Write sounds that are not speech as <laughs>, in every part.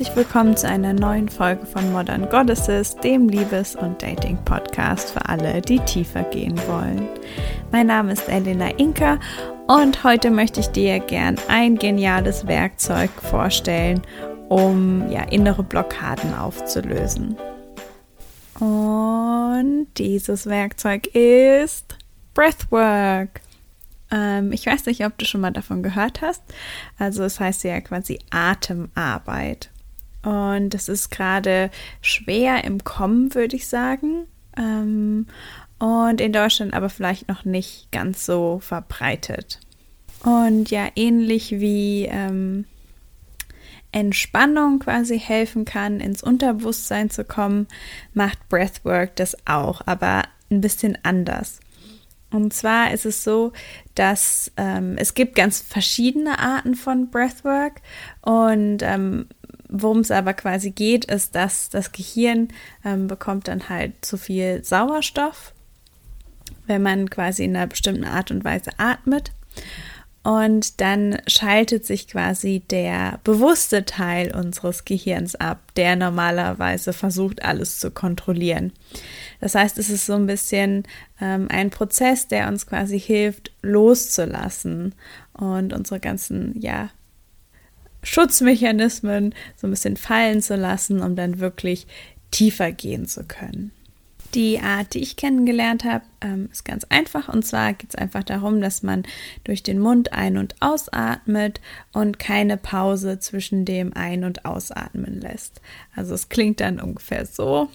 herzlich willkommen zu einer neuen Folge von Modern Goddesses, dem Liebes- und Dating-Podcast für alle, die tiefer gehen wollen. Mein Name ist Elena Inka und heute möchte ich dir gern ein geniales Werkzeug vorstellen, um ja innere Blockaden aufzulösen. Und dieses Werkzeug ist Breathwork. Ähm, ich weiß nicht, ob du schon mal davon gehört hast. Also es heißt ja quasi Atemarbeit. Und das ist gerade schwer im Kommen, würde ich sagen. Ähm, und in Deutschland aber vielleicht noch nicht ganz so verbreitet. Und ja, ähnlich wie ähm, Entspannung quasi helfen kann, ins Unterbewusstsein zu kommen, macht Breathwork das auch, aber ein bisschen anders. Und zwar ist es so, dass ähm, es gibt ganz verschiedene Arten von Breathwork und ähm, Worum es aber quasi geht, ist, dass das Gehirn ähm, bekommt dann halt zu viel Sauerstoff, wenn man quasi in einer bestimmten Art und Weise atmet. Und dann schaltet sich quasi der bewusste Teil unseres Gehirns ab, der normalerweise versucht, alles zu kontrollieren. Das heißt, es ist so ein bisschen ähm, ein Prozess, der uns quasi hilft, loszulassen und unsere ganzen, ja, Schutzmechanismen so ein bisschen fallen zu lassen, um dann wirklich tiefer gehen zu können. Die Art, die ich kennengelernt habe, ähm, ist ganz einfach. Und zwar geht es einfach darum, dass man durch den Mund ein- und ausatmet und keine Pause zwischen dem Ein- und Ausatmen lässt. Also es klingt dann ungefähr so.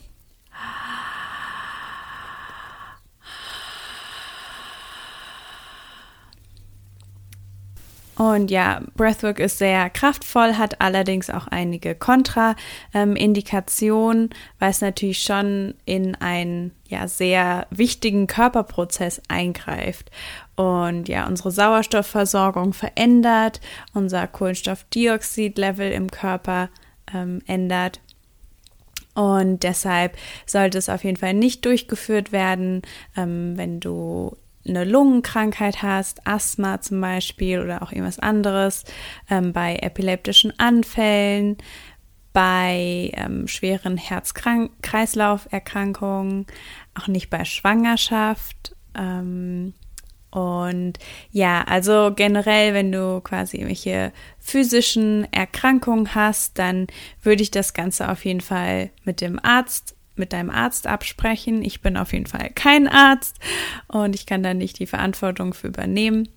Und ja, Breathwork ist sehr kraftvoll, hat allerdings auch einige Kontraindikationen, weil es natürlich schon in einen ja sehr wichtigen Körperprozess eingreift und ja unsere Sauerstoffversorgung verändert, unser Kohlenstoffdioxidlevel im Körper ähm, ändert. Und deshalb sollte es auf jeden Fall nicht durchgeführt werden, ähm, wenn du eine Lungenkrankheit hast, Asthma zum Beispiel oder auch irgendwas anderes, ähm, bei epileptischen Anfällen, bei ähm, schweren Herz-Kreislauf-Erkrankungen, auch nicht bei Schwangerschaft. Ähm, und ja, also generell, wenn du quasi irgendwelche physischen Erkrankungen hast, dann würde ich das Ganze auf jeden Fall mit dem Arzt mit deinem Arzt absprechen. Ich bin auf jeden Fall kein Arzt und ich kann da nicht die Verantwortung für übernehmen.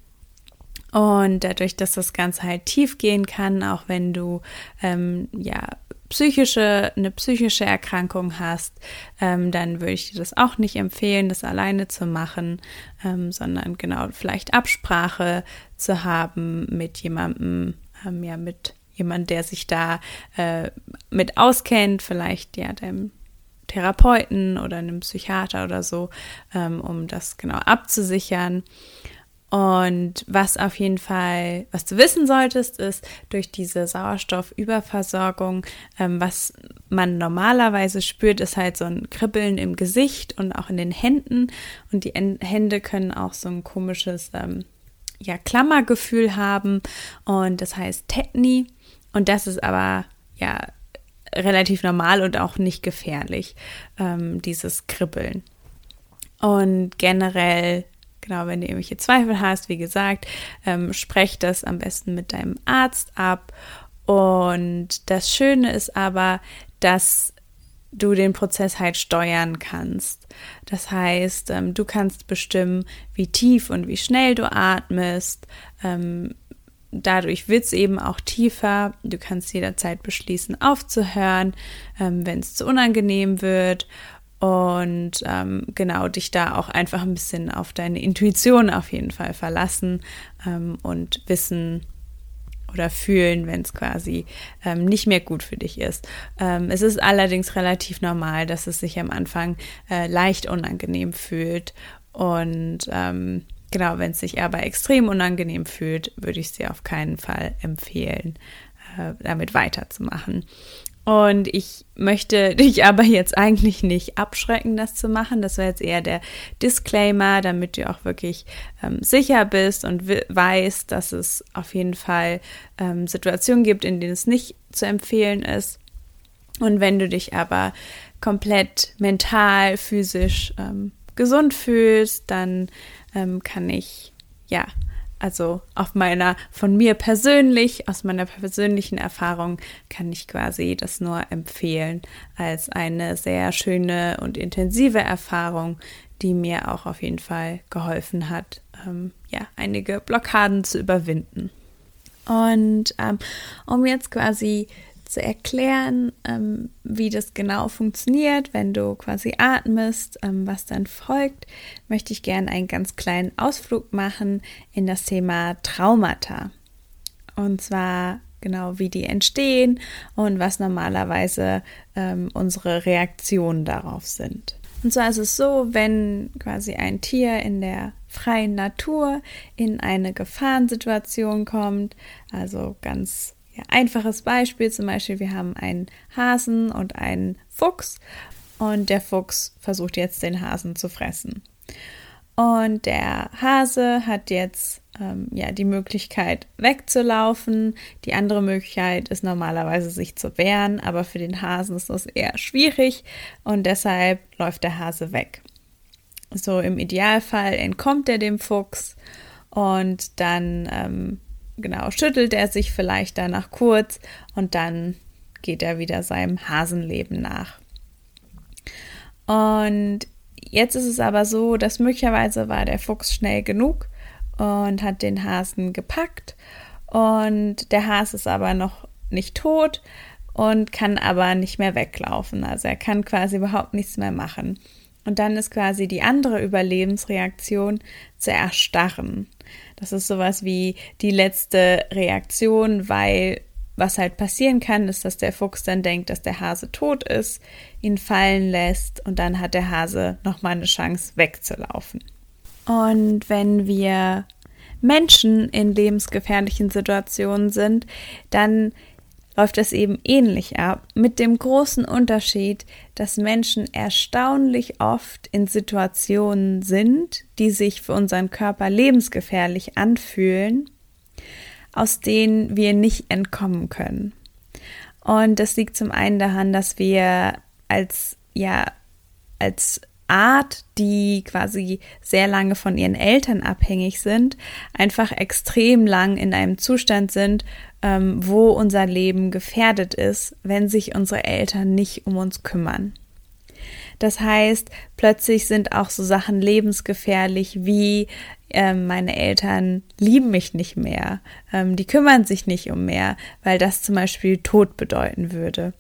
Und dadurch, dass das Ganze halt tief gehen kann, auch wenn du ähm, ja psychische eine psychische Erkrankung hast, ähm, dann würde ich dir das auch nicht empfehlen, das alleine zu machen, ähm, sondern genau vielleicht Absprache zu haben mit jemandem, ähm, ja mit jemand, der sich da äh, mit auskennt, vielleicht ja deinem Therapeuten oder einem Psychiater oder so, ähm, um das genau abzusichern. Und was auf jeden Fall, was du wissen solltest, ist durch diese Sauerstoffüberversorgung, ähm, was man normalerweise spürt, ist halt so ein Kribbeln im Gesicht und auch in den Händen. Und die Hände können auch so ein komisches, ähm, ja, Klammergefühl haben. Und das heißt Tetni. Und das ist aber, ja, relativ normal und auch nicht gefährlich, ähm, dieses Kribbeln. Und generell, genau, wenn du irgendwelche Zweifel hast, wie gesagt, ähm, sprech das am besten mit deinem Arzt ab. Und das Schöne ist aber, dass du den Prozess halt steuern kannst. Das heißt, ähm, du kannst bestimmen, wie tief und wie schnell du atmest, ähm, dadurch wird es eben auch tiefer. Du kannst jederzeit beschließen, aufzuhören, ähm, wenn es zu unangenehm wird. Und ähm, genau dich da auch einfach ein bisschen auf deine Intuition auf jeden Fall verlassen ähm, und wissen oder fühlen, wenn es quasi ähm, nicht mehr gut für dich ist. Ähm, es ist allerdings relativ normal, dass es sich am Anfang äh, leicht unangenehm fühlt und ähm, Genau, wenn es sich aber extrem unangenehm fühlt, würde ich dir auf keinen Fall empfehlen, äh, damit weiterzumachen. Und ich möchte <laughs> dich aber jetzt eigentlich nicht abschrecken, das zu machen. Das wäre jetzt eher der Disclaimer, damit du auch wirklich ähm, sicher bist und weißt, dass es auf jeden Fall ähm, Situationen gibt, in denen es nicht zu empfehlen ist. Und wenn du dich aber komplett mental, physisch ähm, gesund fühlst, dann ähm, kann ich ja also auf meiner, von mir persönlich, aus meiner persönlichen Erfahrung kann ich quasi das nur empfehlen als eine sehr schöne und intensive Erfahrung, die mir auch auf jeden Fall geholfen hat, ähm, ja, einige Blockaden zu überwinden. Und ähm, um jetzt quasi zu erklären, ähm, wie das genau funktioniert, wenn du quasi atmest, ähm, was dann folgt, möchte ich gerne einen ganz kleinen Ausflug machen in das Thema Traumata. Und zwar genau, wie die entstehen und was normalerweise ähm, unsere Reaktionen darauf sind. Und zwar ist es so, wenn quasi ein Tier in der freien Natur in eine Gefahrensituation kommt, also ganz ja, einfaches Beispiel, zum Beispiel, wir haben einen Hasen und einen Fuchs und der Fuchs versucht jetzt den Hasen zu fressen. Und der Hase hat jetzt ähm, ja die Möglichkeit wegzulaufen. Die andere Möglichkeit ist normalerweise sich zu wehren, aber für den Hasen ist das eher schwierig und deshalb läuft der Hase weg. So im Idealfall entkommt er dem Fuchs und dann ähm, genau, schüttelt er sich vielleicht danach kurz und dann geht er wieder seinem Hasenleben nach. Und jetzt ist es aber so, dass möglicherweise war der Fuchs schnell genug und hat den Hasen gepackt und der Hase ist aber noch nicht tot und kann aber nicht mehr weglaufen. Also er kann quasi überhaupt nichts mehr machen. Und dann ist quasi die andere Überlebensreaktion zu erstarren. Das ist sowas wie die letzte Reaktion, weil was halt passieren kann, ist, dass der Fuchs dann denkt, dass der Hase tot ist, ihn fallen lässt und dann hat der Hase nochmal eine Chance wegzulaufen. Und wenn wir Menschen in lebensgefährlichen Situationen sind, dann läuft es eben ähnlich ab, mit dem großen Unterschied, dass Menschen erstaunlich oft in Situationen sind, die sich für unseren Körper lebensgefährlich anfühlen, aus denen wir nicht entkommen können. Und das liegt zum einen daran, dass wir als ja als Art, die quasi sehr lange von ihren Eltern abhängig sind, einfach extrem lang in einem Zustand sind, ähm, wo unser Leben gefährdet ist, wenn sich unsere Eltern nicht um uns kümmern. Das heißt, plötzlich sind auch so Sachen lebensgefährlich wie äh, meine Eltern lieben mich nicht mehr, ähm, die kümmern sich nicht um mehr, weil das zum Beispiel Tod bedeuten würde.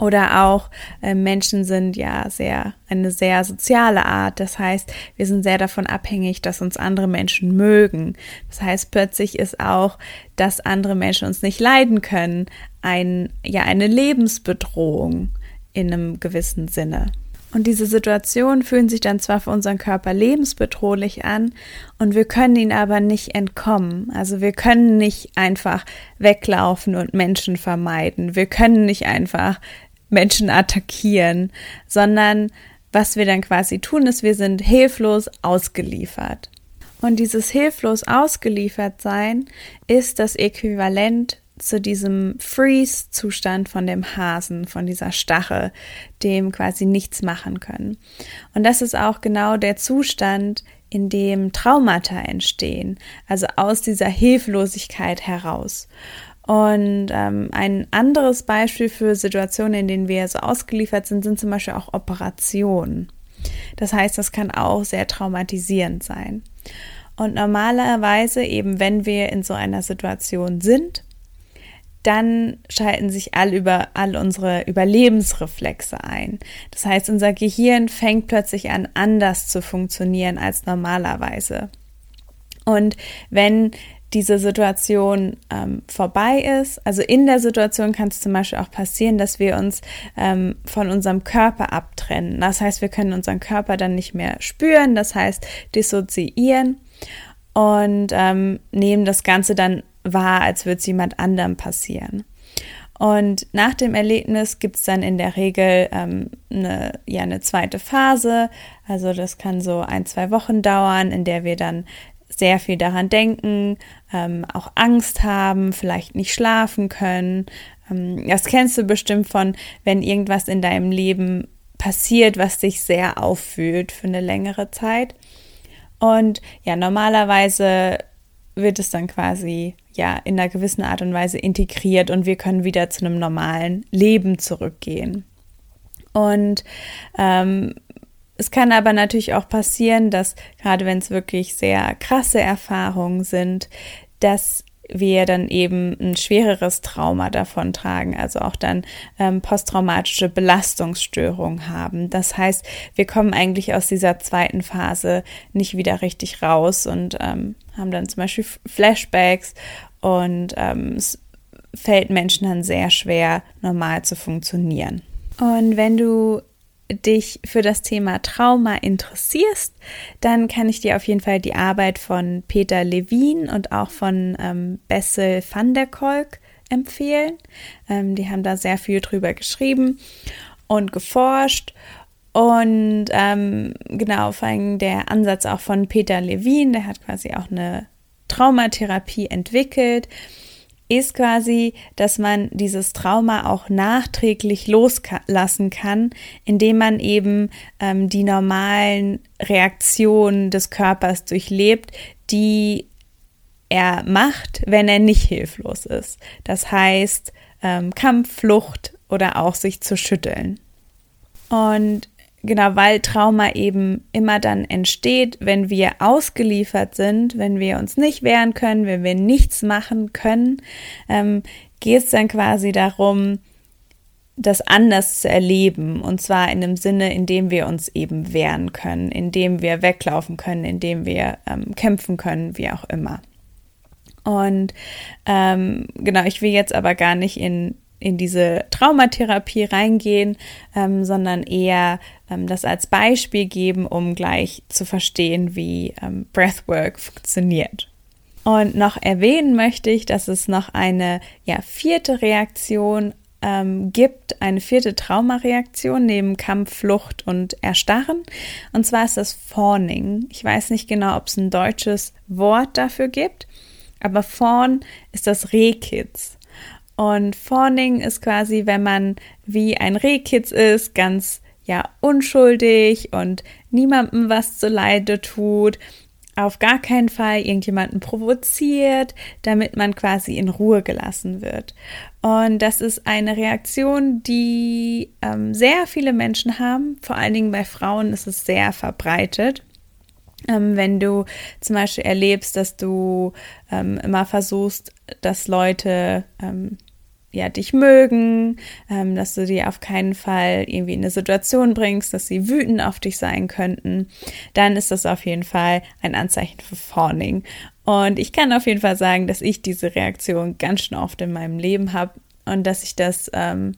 Oder auch äh, Menschen sind ja sehr eine sehr soziale Art. Das heißt, wir sind sehr davon abhängig, dass uns andere Menschen mögen. Das heißt, plötzlich ist auch, dass andere Menschen uns nicht leiden können, ein ja eine Lebensbedrohung in einem gewissen Sinne. Und diese Situationen fühlen sich dann zwar für unseren Körper lebensbedrohlich an und wir können ihnen aber nicht entkommen. Also wir können nicht einfach weglaufen und Menschen vermeiden. Wir können nicht einfach Menschen attackieren, sondern was wir dann quasi tun, ist, wir sind hilflos ausgeliefert. Und dieses hilflos ausgeliefert sein ist das Äquivalent zu diesem Freeze-Zustand von dem Hasen, von dieser Stache, dem quasi nichts machen können. Und das ist auch genau der Zustand, in dem Traumata entstehen, also aus dieser Hilflosigkeit heraus. Und ähm, ein anderes Beispiel für Situationen, in denen wir so ausgeliefert sind, sind zum Beispiel auch Operationen. Das heißt, das kann auch sehr traumatisierend sein. Und normalerweise eben, wenn wir in so einer Situation sind, dann schalten sich all über all unsere Überlebensreflexe ein. Das heißt, unser Gehirn fängt plötzlich an, anders zu funktionieren als normalerweise. Und wenn diese Situation ähm, vorbei ist. Also in der Situation kann es zum Beispiel auch passieren, dass wir uns ähm, von unserem Körper abtrennen. Das heißt, wir können unseren Körper dann nicht mehr spüren, das heißt dissoziieren und ähm, nehmen das Ganze dann wahr, als würde es jemand anderem passieren. Und nach dem Erlebnis gibt es dann in der Regel ähm, eine, ja, eine zweite Phase. Also das kann so ein, zwei Wochen dauern, in der wir dann sehr viel daran denken, ähm, auch Angst haben, vielleicht nicht schlafen können. Ähm, das kennst du bestimmt von, wenn irgendwas in deinem Leben passiert, was dich sehr auffühlt für eine längere Zeit. Und ja, normalerweise wird es dann quasi ja in einer gewissen Art und Weise integriert und wir können wieder zu einem normalen Leben zurückgehen. Und ähm, es kann aber natürlich auch passieren, dass gerade wenn es wirklich sehr krasse Erfahrungen sind, dass wir dann eben ein schwereres Trauma davon tragen, also auch dann ähm, posttraumatische Belastungsstörungen haben. Das heißt, wir kommen eigentlich aus dieser zweiten Phase nicht wieder richtig raus und ähm, haben dann zum Beispiel Flashbacks und ähm, es fällt Menschen dann sehr schwer, normal zu funktionieren. Und wenn du dich für das Thema Trauma interessierst, dann kann ich dir auf jeden Fall die Arbeit von Peter Levin und auch von ähm, Bessel van der Kolk empfehlen. Ähm, die haben da sehr viel drüber geschrieben und geforscht. Und ähm, genau, vor allem der Ansatz auch von Peter Levin, der hat quasi auch eine Traumatherapie entwickelt ist quasi, dass man dieses Trauma auch nachträglich loslassen kann, indem man eben ähm, die normalen Reaktionen des Körpers durchlebt, die er macht, wenn er nicht hilflos ist. Das heißt, ähm, Kampf, Flucht oder auch sich zu schütteln. Und Genau, weil Trauma eben immer dann entsteht, wenn wir ausgeliefert sind, wenn wir uns nicht wehren können, wenn wir nichts machen können, ähm, geht es dann quasi darum, das anders zu erleben. Und zwar in dem Sinne, in dem wir uns eben wehren können, in dem wir weglaufen können, in dem wir ähm, kämpfen können, wie auch immer. Und ähm, genau, ich will jetzt aber gar nicht in in diese Traumatherapie reingehen, ähm, sondern eher ähm, das als Beispiel geben, um gleich zu verstehen, wie ähm, Breathwork funktioniert. Und noch erwähnen möchte ich, dass es noch eine ja, vierte Reaktion ähm, gibt, eine vierte Traumareaktion neben Kampf, Flucht und Erstarren. Und zwar ist das Fawning. Ich weiß nicht genau, ob es ein deutsches Wort dafür gibt, aber Fawn ist das Rehkitz. Und Fawning ist quasi, wenn man wie ein Rehkitz ist, ganz ja unschuldig und niemandem was zu Leide tut, auf gar keinen Fall irgendjemanden provoziert, damit man quasi in Ruhe gelassen wird. Und das ist eine Reaktion, die ähm, sehr viele Menschen haben. Vor allen Dingen bei Frauen ist es sehr verbreitet. Ähm, wenn du zum Beispiel erlebst, dass du ähm, immer versuchst, dass Leute ähm, ja, dich mögen, ähm, dass du die auf keinen Fall irgendwie in eine Situation bringst, dass sie wütend auf dich sein könnten, dann ist das auf jeden Fall ein Anzeichen für Fawning. Und ich kann auf jeden Fall sagen, dass ich diese Reaktion ganz schön oft in meinem Leben habe und dass ich das ähm,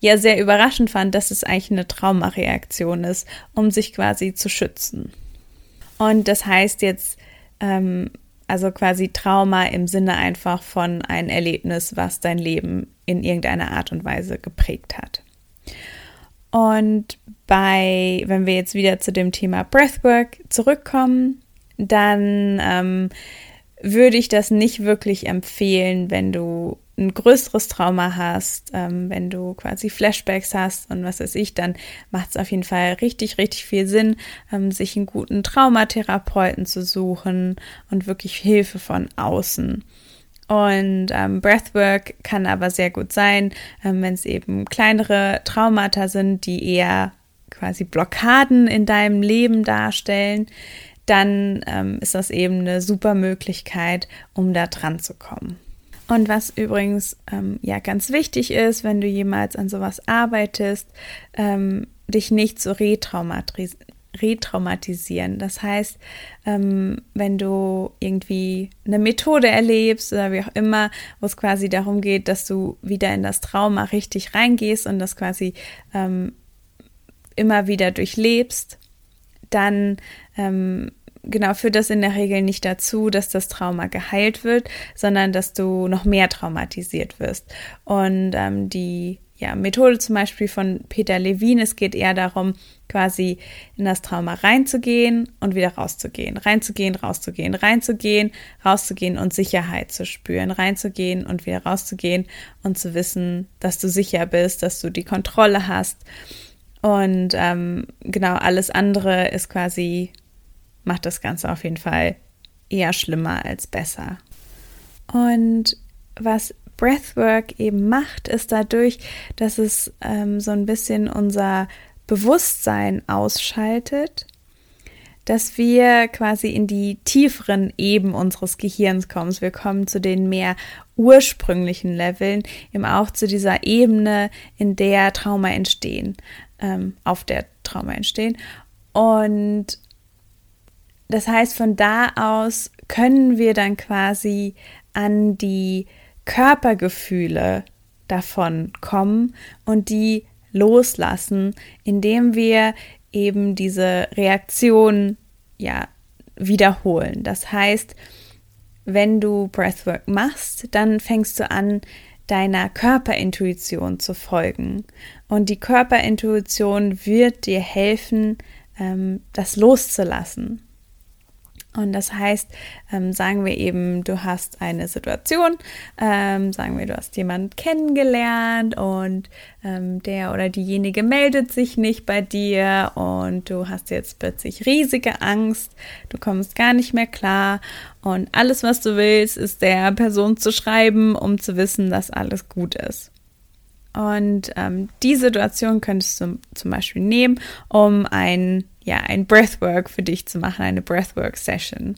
ja sehr überraschend fand, dass es eigentlich eine Traumareaktion ist, um sich quasi zu schützen. Und das heißt jetzt, ähm, also quasi Trauma im Sinne einfach von ein Erlebnis, was dein Leben in irgendeiner Art und Weise geprägt hat. Und bei, wenn wir jetzt wieder zu dem Thema Breathwork zurückkommen, dann ähm, würde ich das nicht wirklich empfehlen, wenn du ein größeres Trauma hast, ähm, wenn du quasi Flashbacks hast und was weiß ich, dann macht es auf jeden Fall richtig, richtig viel Sinn, ähm, sich einen guten Traumatherapeuten zu suchen und wirklich Hilfe von außen. Und ähm, Breathwork kann aber sehr gut sein, ähm, wenn es eben kleinere Traumata sind, die eher quasi Blockaden in deinem Leben darstellen, dann ähm, ist das eben eine super Möglichkeit, um da dran zu kommen. Und was übrigens ähm, ja ganz wichtig ist, wenn du jemals an sowas arbeitest, ähm, dich nicht zu retraumatis retraumatisieren. Das heißt, ähm, wenn du irgendwie eine Methode erlebst oder wie auch immer, wo es quasi darum geht, dass du wieder in das Trauma richtig reingehst und das quasi ähm, immer wieder durchlebst, dann ähm, genau führt das in der Regel nicht dazu, dass das Trauma geheilt wird, sondern dass du noch mehr traumatisiert wirst. Und ähm, die ja, Methode zum Beispiel von Peter Levin, es geht eher darum, quasi in das Trauma reinzugehen und wieder rauszugehen, reinzugehen, rauszugehen, reinzugehen, rauszugehen und Sicherheit zu spüren, reinzugehen und wieder rauszugehen und zu wissen, dass du sicher bist, dass du die Kontrolle hast. Und ähm, genau alles andere ist quasi, macht das Ganze auf jeden Fall eher schlimmer als besser. Und was Breathwork eben macht, ist dadurch, dass es ähm, so ein bisschen unser Bewusstsein ausschaltet, dass wir quasi in die tieferen Eben unseres Gehirns kommen. Wir kommen zu den mehr ursprünglichen Leveln, eben auch zu dieser Ebene, in der Trauma entstehen, ähm, auf der Trauma entstehen. Und das heißt, von da aus können wir dann quasi an die Körpergefühle davon kommen und die loslassen, indem wir eben diese Reaktion ja wiederholen. Das heißt, wenn du Breathwork machst, dann fängst du an, deiner Körperintuition zu folgen. Und die Körperintuition wird dir helfen, ähm, das loszulassen. Und das heißt, ähm, sagen wir eben, du hast eine Situation, ähm, sagen wir, du hast jemanden kennengelernt und ähm, der oder diejenige meldet sich nicht bei dir und du hast jetzt plötzlich riesige Angst, du kommst gar nicht mehr klar und alles, was du willst, ist der Person zu schreiben, um zu wissen, dass alles gut ist. Und ähm, die Situation könntest du zum Beispiel nehmen, um ein ja, ein Breathwork für dich zu machen, eine Breathwork-Session.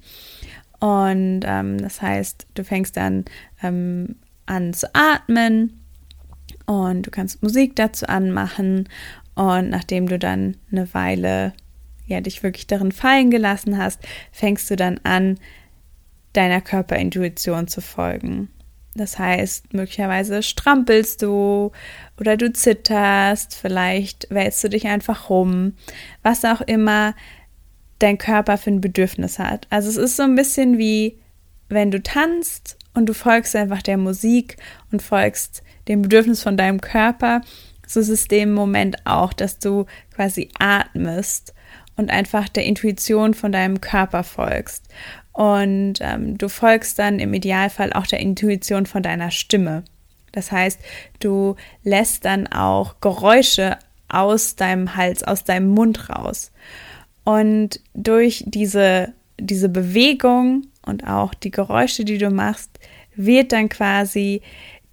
Und ähm, das heißt, du fängst dann ähm, an zu atmen und du kannst Musik dazu anmachen. Und nachdem du dann eine Weile ja, dich wirklich darin fallen gelassen hast, fängst du dann an, deiner Körperintuition zu folgen. Das heißt, möglicherweise strampelst du oder du zitterst, vielleicht wälzt du dich einfach rum, was auch immer dein Körper für ein Bedürfnis hat. Also es ist so ein bisschen wie, wenn du tanzt und du folgst einfach der Musik und folgst dem Bedürfnis von deinem Körper, so ist es dem Moment auch, dass du quasi atmest und einfach der Intuition von deinem Körper folgst. Und ähm, du folgst dann im Idealfall auch der Intuition von deiner Stimme. Das heißt, du lässt dann auch Geräusche aus deinem Hals, aus deinem Mund raus. Und durch diese, diese Bewegung und auch die Geräusche, die du machst, wird dann quasi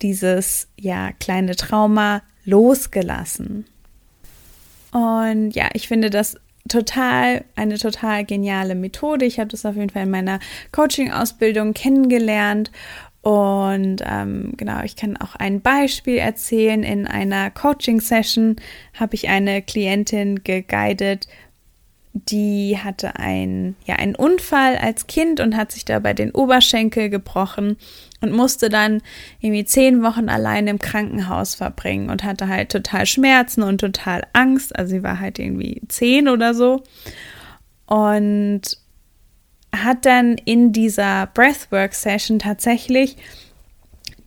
dieses ja kleine Trauma losgelassen. Und ja, ich finde das total, eine total geniale Methode. Ich habe das auf jeden Fall in meiner Coaching-Ausbildung kennengelernt. Und ähm, genau, ich kann auch ein Beispiel erzählen. In einer Coaching-Session habe ich eine Klientin geguidet, die hatte ein, ja, einen Unfall als Kind und hat sich dabei den Oberschenkel gebrochen und musste dann irgendwie zehn Wochen allein im Krankenhaus verbringen und hatte halt total Schmerzen und total Angst. Also sie war halt irgendwie zehn oder so. Und hat dann in dieser Breathwork-Session tatsächlich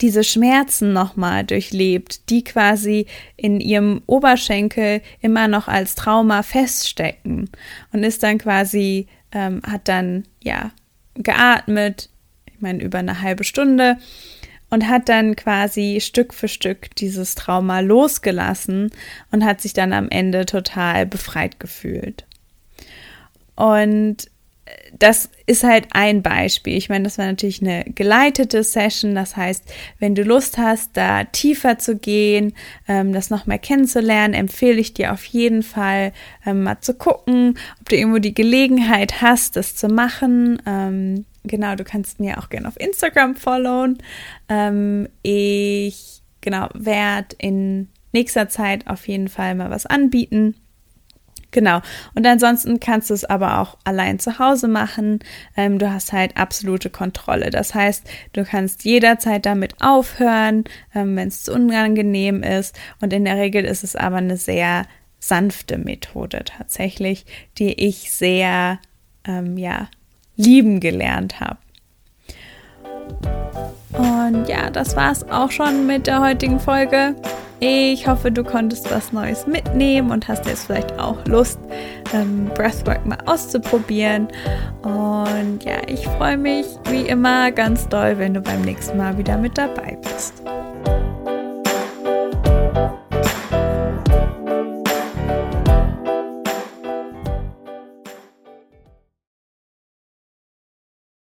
diese Schmerzen nochmal durchlebt, die quasi in ihrem Oberschenkel immer noch als Trauma feststecken und ist dann quasi, ähm, hat dann ja geatmet, meine, über eine halbe Stunde und hat dann quasi Stück für Stück dieses Trauma losgelassen und hat sich dann am Ende total befreit gefühlt. Und das ist halt ein Beispiel. Ich meine, das war natürlich eine geleitete Session. Das heißt, wenn du Lust hast, da tiefer zu gehen, ähm, das noch mehr kennenzulernen, empfehle ich dir auf jeden Fall ähm, mal zu gucken, ob du irgendwo die Gelegenheit hast, das zu machen. Ähm, genau, du kannst mir auch gerne auf Instagram followen. Ähm, ich, genau, werde in nächster Zeit auf jeden Fall mal was anbieten. Genau. Und ansonsten kannst du es aber auch allein zu Hause machen. Ähm, du hast halt absolute Kontrolle. Das heißt, du kannst jederzeit damit aufhören, ähm, wenn es zu unangenehm ist. Und in der Regel ist es aber eine sehr sanfte Methode tatsächlich, die ich sehr ähm, ja, lieben gelernt habe. Und ja, das war es auch schon mit der heutigen Folge. Ich hoffe, du konntest was Neues mitnehmen und hast jetzt vielleicht auch Lust, ähm, Breathwork mal auszuprobieren. Und ja, ich freue mich wie immer ganz doll, wenn du beim nächsten Mal wieder mit dabei bist.